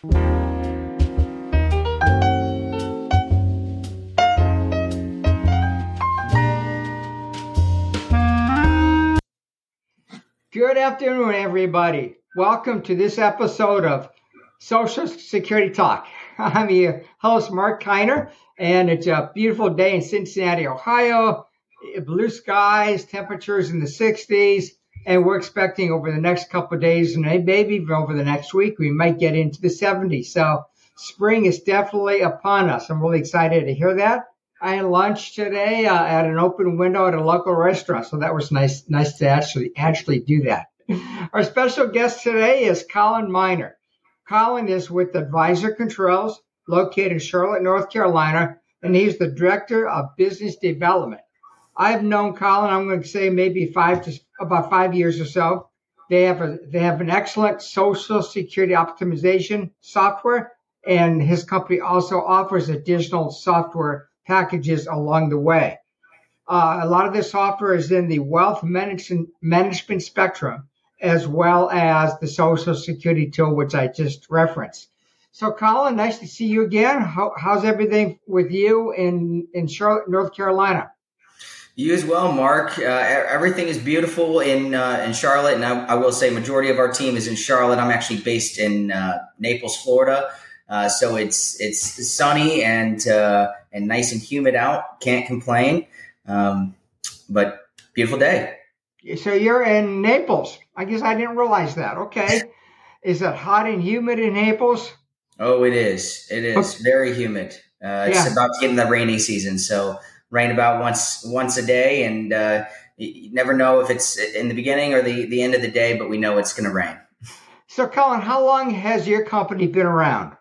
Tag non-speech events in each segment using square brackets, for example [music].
Good afternoon, everybody. Welcome to this episode of Social Security Talk. [laughs] I'm your host, Marc Kiner, and it's a beautiful day in Cincinnati, Ohio. Blue skies, temperatures in the 60s, and we're expecting over the next couple of days and maybe even over the next week, we might get into the 70s. So spring is definitely upon us. I'm really excited to hear that. I had lunch today uh, at an open window at a local restaurant, so that was nice, nice to actually actually do that. Our special guest today is Collin Minor. Collin is with Advisor Controls, located in Charlotte, North Carolina, and he's the director of business development. I've known Collin. I'm going to say maybe five to about five years or so. They have a they have an excellent social security optimization software, and his company also offers additional software packages along the way. Uh, a lot of this software is in the wealth management, management spectrum, as well as the Social Security tool, which I just referenced. So, Collin, nice to see you again. How, how's everything with you in, in Charlotte, North Carolina? You as well, Marc. Uh, everything is beautiful in uh, in Charlotte, and I, I, will say majority of our team is in Charlotte. I'm actually based in uh, Naples, Florida. Uh, so it's it's sunny and uh, and nice and humid out. Can't complain. Um, but beautiful day. So you're in Naples. I guess I didn't realize that. Okay, [laughs] is it hot and humid in Naples? Oh, it is. It is okay. very humid. Uh, it's yeah. about to get in the rainy season, so rain about once once a day, and uh, you never know if it's in the beginning or the the end of the day, but we know it's going to rain. So, Collin, how long has your company been around?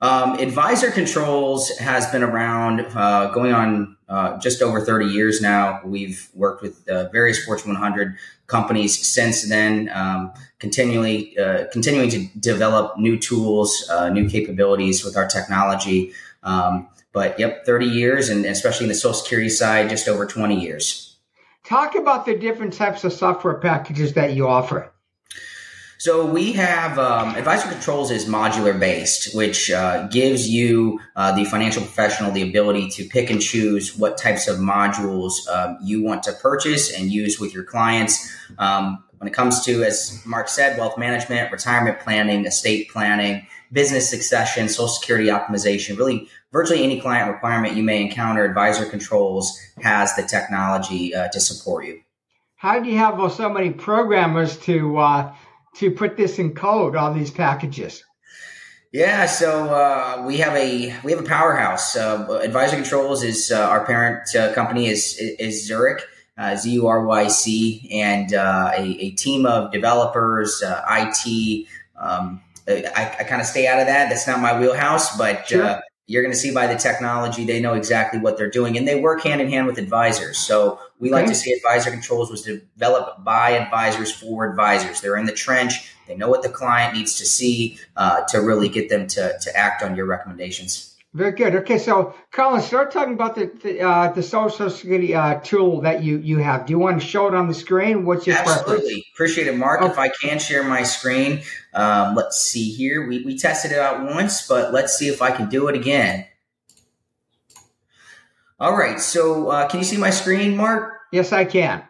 Um, Advisor Controls has been around uh, going on uh, just over 30 years now. We've worked with uh, various Fortune 100 companies since then, um, continually uh, continuing to develop new tools, uh, new capabilities with our technology. Um, but yep, 30 years, and especially in the Social Security side, just over 20 years. Talk about the different types of software packages that you offer. So we have um, Advisor Controls is modular based, which uh, gives you uh, the financial professional the ability to pick and choose what types of modules um, you want to purchase and use with your clients. Um, when it comes to, as Marc said, wealth management, retirement planning, estate planning, business succession, social security optimization, really virtually any client requirement you may encounter, Advisor Controls has the technology uh, to support you. How do you have so many programmers to uh, to put this in code, all these packages? Yeah, so uh, we have a we have a powerhouse. Uh, Advisor Controls is uh, our parent uh, company is is Zuryc, uh, Z U R Y C, and uh, a, a, team of developers, IT. Um, I, I kind of stay out of that. That's not my wheelhouse, but sure you're going to see by the technology they know exactly what they're doing and they work hand in hand with advisors. So we like to say advisor controls was developed by advisors for advisors. They're in the trench they know what the client needs to see uh, to really get them to, to act on your recommendations very good. Okay, so Collin, start talking about the the, uh, the Social Security uh, tool that you you have. Do you want to show it on the screen? What's your absolutely preference? appreciate it, Marc? Okay. If I can share my screen, um, let's see here. We we tested it out once, but let's see if I can do it again. All right. So uh, can you see my screen, Marc? Yes, I can.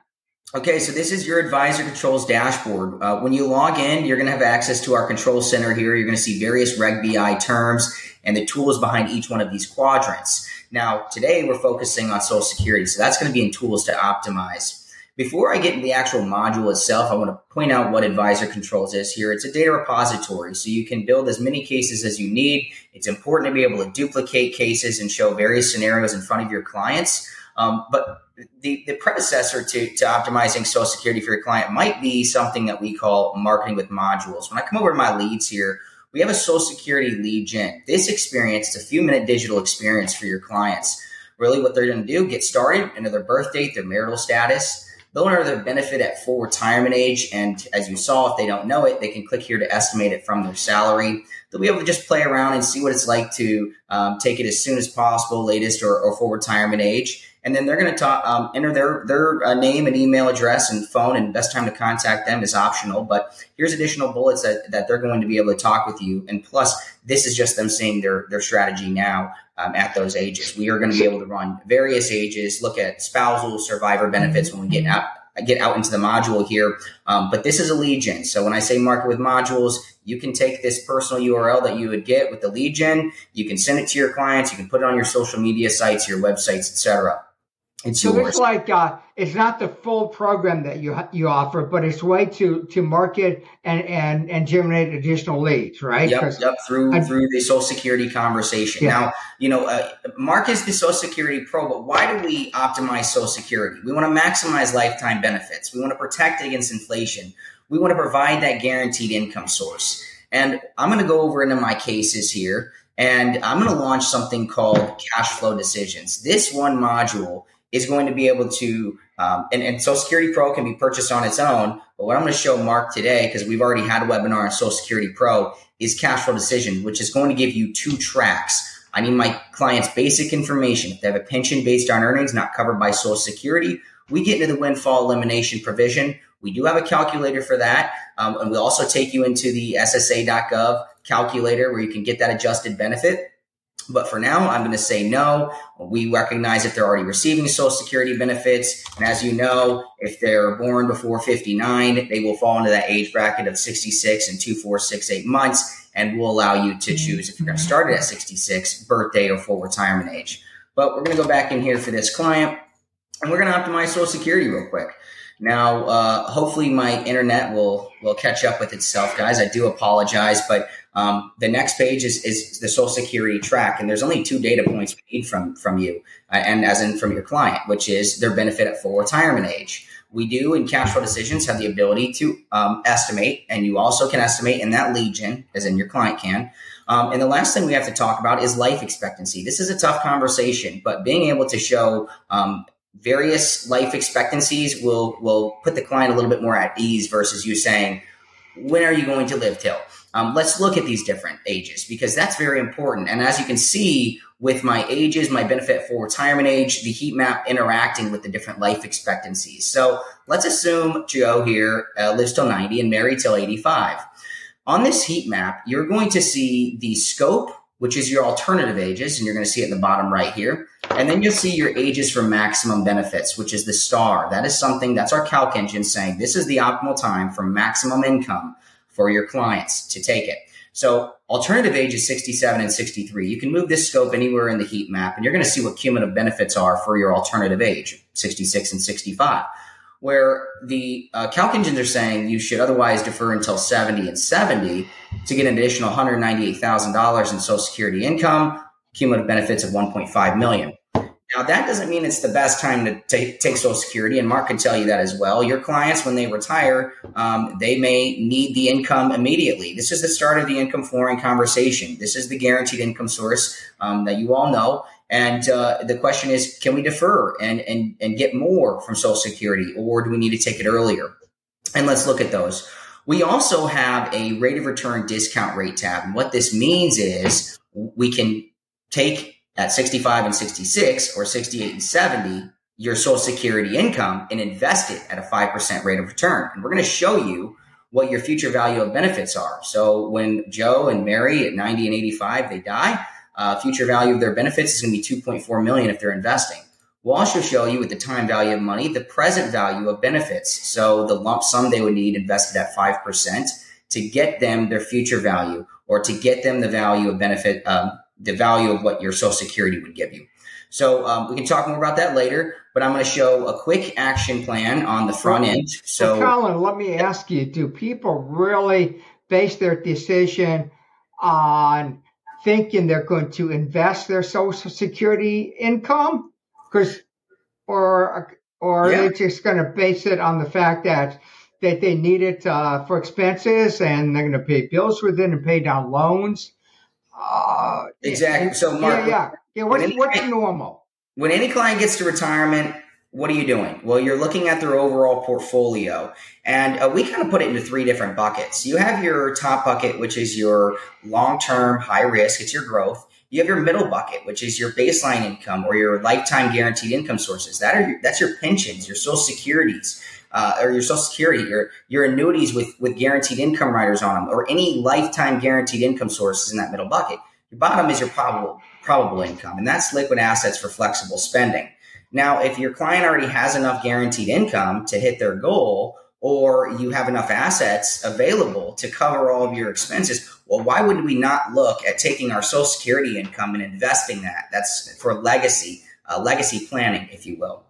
Okay, so this is your advisor controls dashboard. Uh, when you log in, you're going to have access to our control center here. You're going to see various Reg BI terms and the tools behind each one of these quadrants. Now, today we're focusing on Social Security, so that's going to be in tools to optimize. Before I get into the actual module itself, I want to point out what Advisor Controls is here. It's a data repository, so you can build as many cases as you need. It's important to be able to duplicate cases and show various scenarios in front of your clients. Um, but the, the predecessor to, to optimizing Social Security for your client might be something that we call marketing with modules. When I come over to my leads here, we have a Social Security lead gen. This experience, it's a few minute digital experience for your clients. Really, what they're going to do, get started, enter their birth date, their marital status. They'll enter their benefit at full retirement age. And as you saw, if they don't know it, they can click here to estimate it from their salary. They'll be able to just play around and see what it's like to um, take it as soon as possible, latest or, or full retirement age. and then they're going to talk, um, enter their their uh, name and email address and phone, and best time to contact them is optional. But here's additional bullets that, that they're going to be able to talk with you, and plus, this is just them seeing their their strategy now um, at those ages. We are going to be able to run various ages, look at spousal survivor benefits when we get out get out into the module here. Um, but this is a lead gen. So when I say market with modules, you can take this personal URL that you would get with the lead gen, you can send it to your clients, you can put it on your social media sites, your websites, etc. It's so yours. it's like uh, it's not the full program that you you offer, but it's way to to market and and and generate additional leads, right? Yep, yep. Through I, through the Social Security conversation. Yeah. Now, you know, uh, Marc is the Social Security pro, but why do we optimize Social Security? We want to maximize lifetime benefits. We want to protect against inflation. We want to provide that guaranteed income source. And I'm going to go over into my cases here, and I'm going to launch something called Cash Flow Decisions. This one module is going to be able to, um, and, and Social Security Pro can be purchased on its own. But what I'm going to show Marc today, because we've already had a webinar on Social Security Pro, is Cash Flow Decision, which is going to give you two tracks. I need my clients' basic information. If they have a pension based on earnings not covered by Social Security, we get into the windfall elimination provision. We do have a calculator for that. Um, and we also take you into the SSA.gov calculator where you can get that adjusted benefit. But for now, I'm going to say no. We recognize if they're already receiving Social Security benefits. And as you know, if they're born before 59, they will fall into that age bracket of 66 and 2468 months and we'll allow you to choose if you're going to start it at 66, birthday or full retirement age. But we're going to go back in here for this client and we're going to optimize Social Security real quick. Now, uh, hopefully, my internet will will catch up with itself, guys. I do apologize, but um, the next page is, is the Social Security track, and there's only two data points we need from from you, uh, and as in from your client, which is their benefit at full retirement age. We do in cash flow decisions have the ability to um, estimate, and you also can estimate in that lead gen, as in your client can. Um, and the last thing we have to talk about is life expectancy. This is a tough conversation, but being able to show um, various life expectancies will will put the client a little bit more at ease versus you saying, "When are you going to live till?" Um, let's look at these different ages because that's very important. And as you can see with my ages, my benefit for retirement age, the heat map interacting with the different life expectancies. So let's assume Joe here uh, lives till 90 and Mary till 85. On this heat map, you're going to see the scope, which is your alternative ages, and you're going to see it in the bottom right here. And then you'll see your ages for maximum benefits, which is the star. That is something that's our calc engine saying this is the optimal time for maximum income for your clients to take it. So alternative age is 67 and 63. You can move this scope anywhere in the heat map and you're going to see what cumulative benefits are for your alternative age, 66 and 65. Where the uh, calc engines are saying you should otherwise defer until 70 and 70 to get an additional $198,000 in Social Security income, cumulative benefits of 1.5 million. Now, that doesn't mean it's the best time to take, Social Security, and Mark can tell you that as well. Your clients, when they retire, um, they may need the income immediately. This is the start of the income flooring conversation. This is the guaranteed income source um, that you all know. And uh, the question is, can we defer and, and, and get more from Social Security, or do we need to take it earlier? And let's look at those. We also have a rate of return discount rate tab. And what this means is we can take at 65 and 66 or 68 and 70 your social security income and invest it at a 5% rate of return. And we're going to show you what your future value of benefits are. So when Joe and Mary at 90 and 85, they die, uh, future value of their benefits is going to be 2.4 million if they're investing. We'll also show you with the time value of money, the present value of benefits. So the lump sum they would need invested at 5% to get them their future value or to get them the value of benefit, um, the value of what your Social Security would give you. So um, we can talk more about that later, but I'm going to show a quick action plan on the front end. So, well, Collin, let me ask you: Do people really base their decision on thinking they're going to invest their Social Security income, because, or or yeah. are they just going to base it on the fact that that they need it uh, for expenses and they're going to pay bills with it and pay down loans? Uh, exactly. So, Marc, yeah, yeah, yeah. What's, what's normal? When any client gets to retirement, what are you doing? Well, you're looking at their overall portfolio, and uh, we kind of put it into three different buckets. You have your top bucket, which is your long-term high risk; it's your growth. You have your middle bucket, which is your baseline income or your lifetime guaranteed income sources. That are your, that's your pensions, your social securities, uh, or your social security, your your annuities with with guaranteed income riders on them, or any lifetime guaranteed income sources in that middle bucket. Your bottom is your probable probable income, and that's liquid assets for flexible spending. Now, if your client already has enough guaranteed income to hit their goal, or you have enough assets available to cover all of your expenses, well, why would we not look at taking our Social Security income and investing that? That's for legacy, uh, legacy planning, if you will.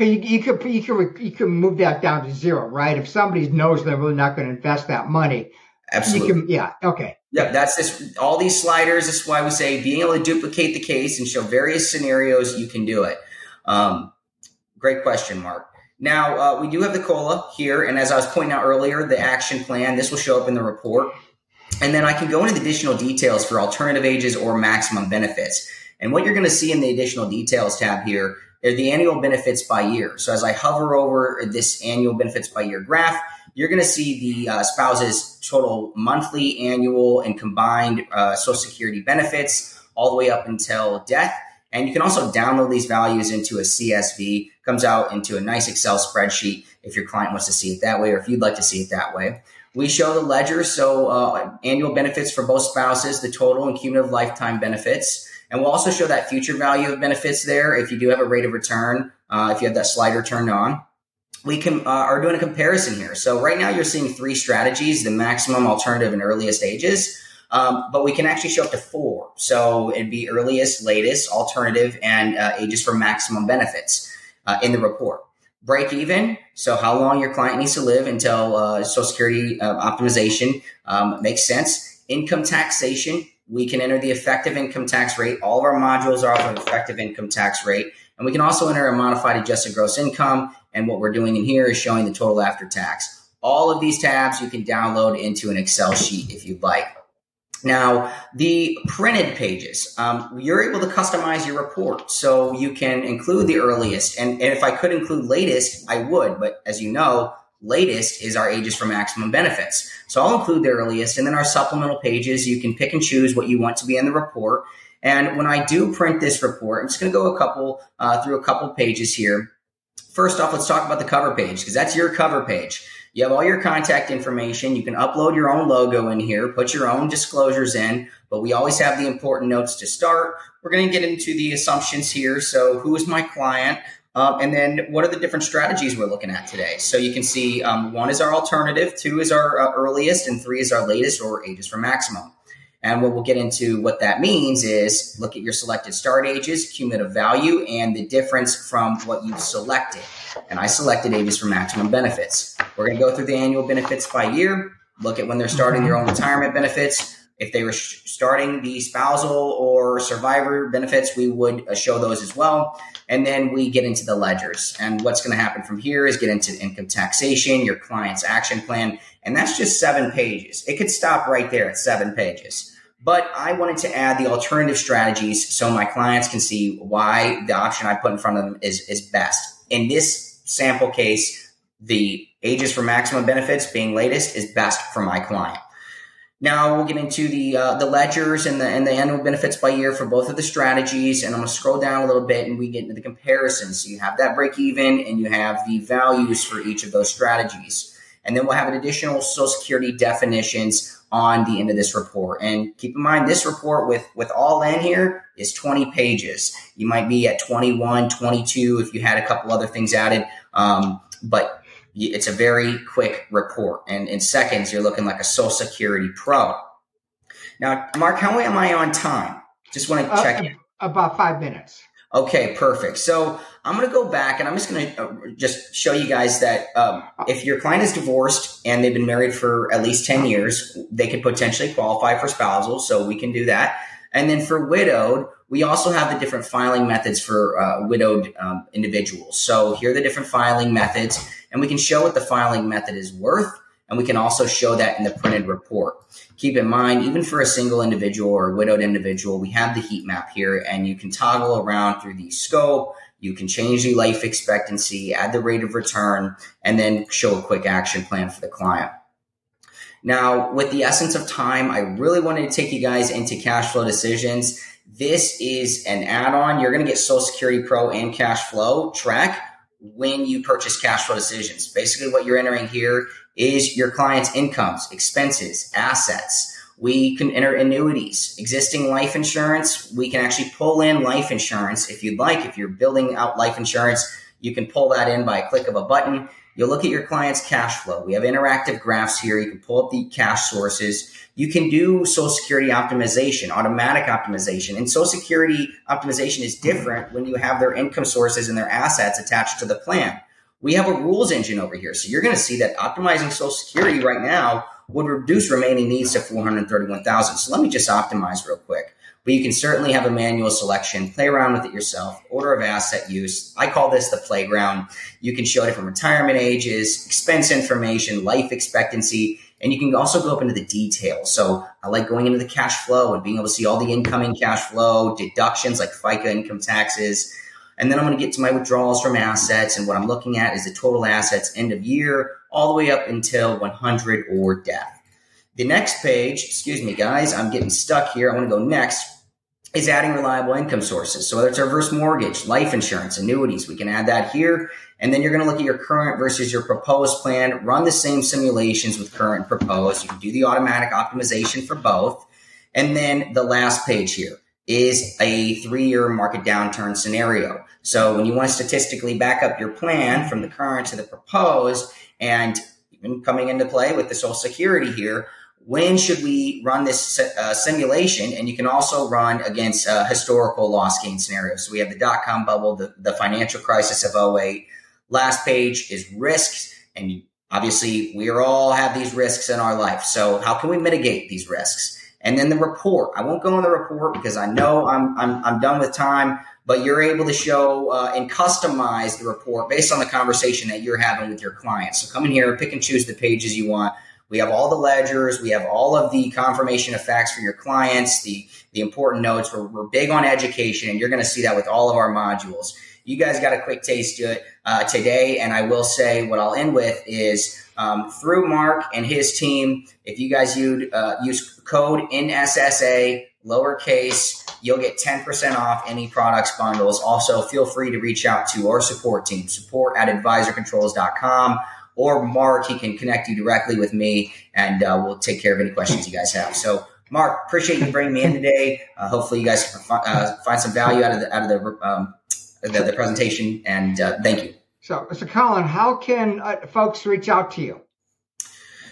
Okay, you, you could you could you could move that down to zero, right? If somebody knows they're really not going to invest that money, absolutely, can, yeah, okay. Yeah, that's this. All these sliders. This is why we say being able to duplicate the case and show various scenarios, you can do it. Um, great question, Marc. Now, uh, we do have the COLA here. And as I was pointing out earlier, the action plan, this will show up in the report. And then I can go into the additional details for alternative ages or maximum benefits. And what you're going to see in the additional details tab here are the annual benefits by year. So as I hover over this annual benefits by year graph, you're going to see the uh, spouse's total monthly, annual, and combined uh, Social Security benefits all the way up until death. And you can also download these values into a CSV, comes out into a nice Excel spreadsheet if your client wants to see it that way or if you'd like to see it that way. We show the ledger, so uh, annual benefits for both spouses, the total and cumulative lifetime benefits. And we'll also show that future value of benefits there if you do have a rate of return, uh, if you have that slider turned on. We can, uh, are doing a comparison here. So right now you're seeing three strategies, the maximum, alternative, and earliest ages. Um, but we can actually show up to four. So it'd be earliest, latest, alternative, and uh, ages for maximum benefits uh, in the report. Break even. So how long your client needs to live until uh, Social Security uh, optimization um, makes sense. Income taxation. We can enter the effective income tax rate. All of our modules are off of effective income tax rate. And we can also enter a modified adjusted gross income. And what we're doing in here is showing the total after tax. All of these tabs you can download into an Excel sheet if you'd like. Now, the printed pages, um, you're able to customize your report. So you can include the earliest. And, and if I could include latest, I would. But as you know, latest is our ages for maximum benefits. So I'll include the earliest. And then our supplemental pages, you can pick and choose what you want to be in the report. And when I do print this report, I'm just going to go a couple uh, through a couple pages here. First off, let's talk about the cover page because that's your cover page. You have all your contact information. You can upload your own logo in here, put your own disclosures in, but we always have the important notes to start. We're going to get into the assumptions here. So, who is my client? Um, and then, what are the different strategies we're looking at today? So, you can see um, one is our alternative, two is our uh, earliest, and three is our latest or ages for maximum. And what we'll get into what that means is look at your selected start ages, cumulative value, and the difference from what you've selected. And I selected ages for maximum benefits. We're going to go through the annual benefits by year, look at when they're starting their own retirement benefits. If they were sh- starting the spousal or survivor benefits, we would uh, show those as well. And then we get into the ledgers. And what's going to happen from here is get into income taxation, your client's action plan. And that's just seven pages. It could stop right there at seven pages. But I wanted to add the alternative strategies so my clients can see why the option I put in front of them is, is best. In this sample case, the ages for maximum benefits being latest is best for my client. Now we'll get into the uh, the ledgers and the and the annual benefits by year for both of the strategies, and I'm going to scroll down a little bit and we get into the comparisons. So you have that break even, and you have the values for each of those strategies, and then we'll have an additional Social Security definitions on the end of this report. And keep in mind, this report with with all in here is 20 pages. You might be at 21, 22 if you had a couple other things added, um, but it's a very quick report. And in seconds, you're looking like a Social Security pro. Now, Marc, how am I on time? Just want to uh, check. About five minutes. Okay, perfect. So I'm going to go back and I'm just going to uh, just show you guys that um, if your client is divorced and they've been married for at least 10 years, they could potentially qualify for spousal. So we can do that. And then for widowed, we also have the different filing methods for uh, widowed um, individuals. So here are the different filing methods and we can show what the filing method is worth. And we can also show that in the printed report. Keep in mind, even for a single individual or widowed individual, we have the heat map here and you can toggle around through the scope. You can change the life expectancy, add the rate of return, and then show a quick action plan for the client. Now, with the essence of time, I really wanted to take you guys into cash flow decisions. This is an add on. You're going to get Social Security Pro and Cash Flow Track when you purchase cash flow decisions. Basically, what you're entering here is your client's incomes, expenses, assets. We can enter annuities, existing life insurance. We can actually pull in life insurance if you'd like. If you're building out life insurance, you can pull that in by a click of a button. You'll look at your client's cash flow. We have interactive graphs here. You can pull up the cash sources. You can do Social Security optimization, automatic optimization. And Social Security optimization is different when you have their income sources and their assets attached to the plan. We have a rules engine over here. So you're going to see that optimizing Social Security right now would reduce remaining needs to 431,000. So let me just optimize real quick but you can certainly have a manual selection, play around with it yourself, order of asset use. I call this the playground. You can show different retirement ages, expense information, life expectancy, and you can also go up into the details. So I like going into the cash flow and being able to see all the incoming cash flow, deductions like FICA income taxes. And then I'm going to get to my withdrawals from assets. And what I'm looking at is the total assets end of year, all the way up until 100 or death. The next page, excuse me, guys, I'm getting stuck here. I want to go next, is adding reliable income sources. So whether it's a reverse mortgage, life insurance, annuities, we can add that here. And then you're going to look at your current versus your proposed plan, run the same simulations with current and proposed. You can do the automatic optimization for both. And then the last page here is a three year market downturn scenario. So when you want to statistically back up your plan from the current to the proposed and even coming into play with the social security here, when should we run this uh, simulation? And you can also run against uh, historical loss gain scenarios. So we have the dot com bubble, the, the financial crisis of 08. Last page is risks. And obviously, we all have these risks in our life. So, how can we mitigate these risks? And then the report. I won't go in the report because I know I'm, I'm, I'm done with time, but you're able to show uh, and customize the report based on the conversation that you're having with your clients. So, come in here, pick and choose the pages you want we have all the ledgers. We have all of the confirmation of facts for your clients, the, the important notes. We're, we're big on education, and you're going to see that with all of our modules. You guys got a quick taste to it uh, today, and I will say what I'll end with is um, through Marc and his team. If you guys use, uh, use code NSSA lowercase, you'll get 10% off any products bundles. Also, feel free to reach out to our support team, support at advisorcontrols.com or Marc, he can connect you directly with me and uh, we'll take care of any questions you guys have. So, Marc, appreciate you bringing me in today. Uh, hopefully, you guys uh, find some value out of the out of the um, the, the, presentation, and uh, thank you. So, Mr. Collin, how can uh, folks reach out to you?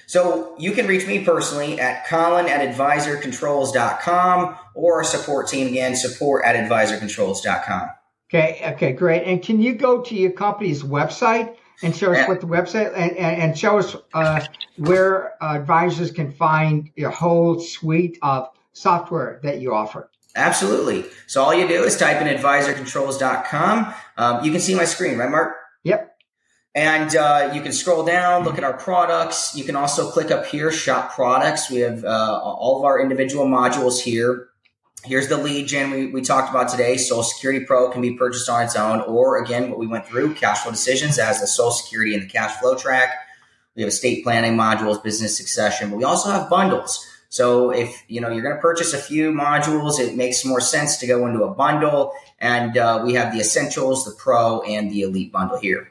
So you can reach me personally at collin at advisorcontrols.com or our support team again, support at advisorcontrols.com. Okay, okay, great. And can you go to your company's website and show us what the website and, and, and show us uh, where advisors can find your whole suite of software that you offer. Absolutely. So all you do is type in advisorcontrols.com. Um, you can see my screen, right, Marc? Yep. And uh, you can scroll down, look at our products. You can also click up here, shop products. We have uh, all of our individual modules here. Here's the lead gen we, we talked about today. Social Security Pro can be purchased on its own, or again, what we went through, cash flow decisions as the Social Security and the cash flow track. We have estate planning modules, business succession, but we also have bundles. So if you know you're going to purchase a few modules, it makes more sense to go into a bundle. And uh, we have the essentials, the pro, and the elite bundle here.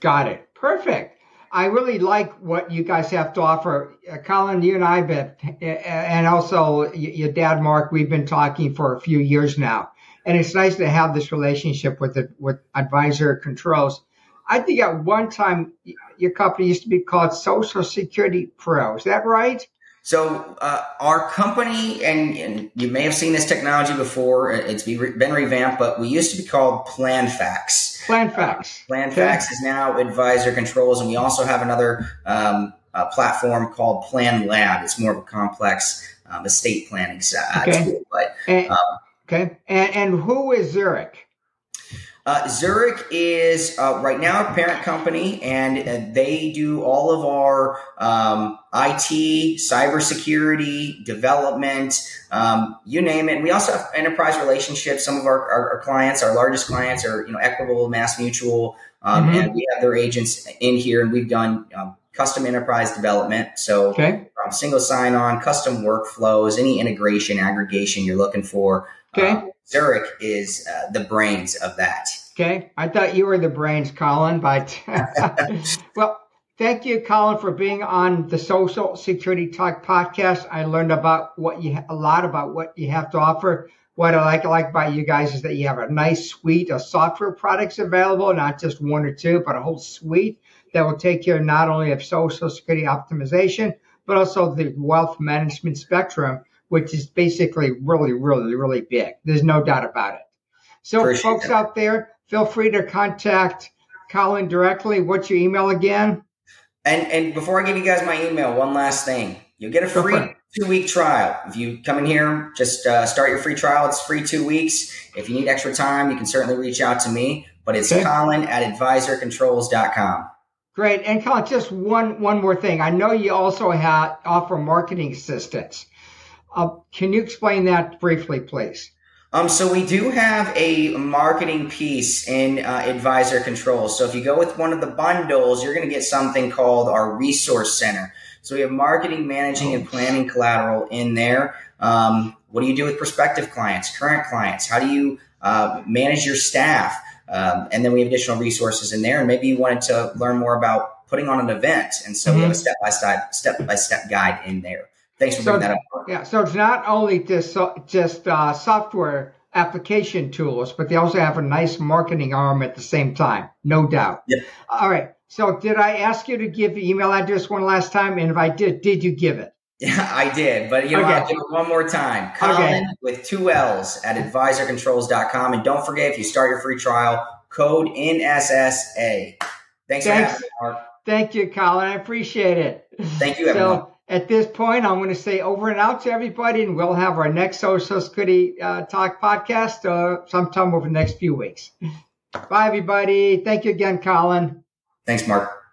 Got it. Perfect. I really like what you guys have to offer. Uh, Collin, you and I have been, and also your dad, Mark, we've been talking for a few years now. And it's nice to have this relationship with the, with Advisor Controls. I think at one time your company used to be called Social Security Pro. Is that right? So uh, our company, and, and, you may have seen this technology before. It's been revamped, but we used to be called PlanFax. PlanFax. Uh, PlanFax okay. is now Advisor Controls, and we also have another um, platform called Plan Lab. It's more of a complex um, estate planning uh, okay. tool. But and, um, okay, and, and who is Zuryc? Uh, Zuryc is uh, right now a parent company, and uh, they do all of our um, IT, cybersecurity, development, um, you name it. And we also have enterprise relationships. Some of our, our, our clients, our largest clients, are you know Equitable, Mass Mutual, um, mm-hmm. and we have their agents in here, and we've done um, custom enterprise development. So Okay. single sign-on, custom workflows, any integration, aggregation you're looking for. Okay. uh, Zuryc is uh, the brains of that. Okay. I thought you were the brains, Collin, but [laughs] well, thank you, Collin, for being on the Social Security Talk podcast. I learned about what you a lot about what you have to offer. What I like like about you guys is that you have a nice suite of software products available, not just one or two, but a whole suite that will take care not only of Social Security optimization, but also the wealth management spectrum, which is basically really, really, really big. There's no doubt about it. So, Appreciate folks that. out there, feel free to contact Collin directly. What's your email again? And and before I give you guys my email, one last thing. You'll get a free two week trial. If you come in here, just uh, start your free trial. It's free two weeks. If you need extra time, you can certainly reach out to me. But it's Okay. Collin at advisorcontrols.com. Great. And Collin, just one one more thing. I know you also have offer marketing assistance. Uh, can you explain that briefly, please? Um, so we do have a marketing piece in uh, Advisor Controls. So if you go with one of the bundles, you're going to get something called our Resource Center. So we have marketing, managing, and planning collateral in there. Um, what do you do with prospective clients, current clients? How do you uh, manage your staff? Um, and then we have additional resources in there. And maybe you wanted to learn more about putting on an event, and so we have a step by step, step by step guide in there. Thanks for So- bringing that up. Yeah. So it's not only just just uh, software application tools, but they also have a nice marketing arm at the same time. No doubt. Yep. All right. So did I ask you to give the email address one last time? And if I did, did you give it? Yeah, [laughs] I did, but you know, Okay. I'll do it one more time. Collin Okay. with two L's at advisorcontrols.com. And don't forget, if you start your free trial, code NSSA. Thanks, for Thanks. having me, Marc. Thank you, Collin. I appreciate it. Thank you, everyone. So at this point, I'm going to say over and out to everybody, and we'll have our next Social Security uh, Talk podcast uh, sometime over the next few weeks. Bye, everybody. Thank you again, Collin. Thanks, Marc.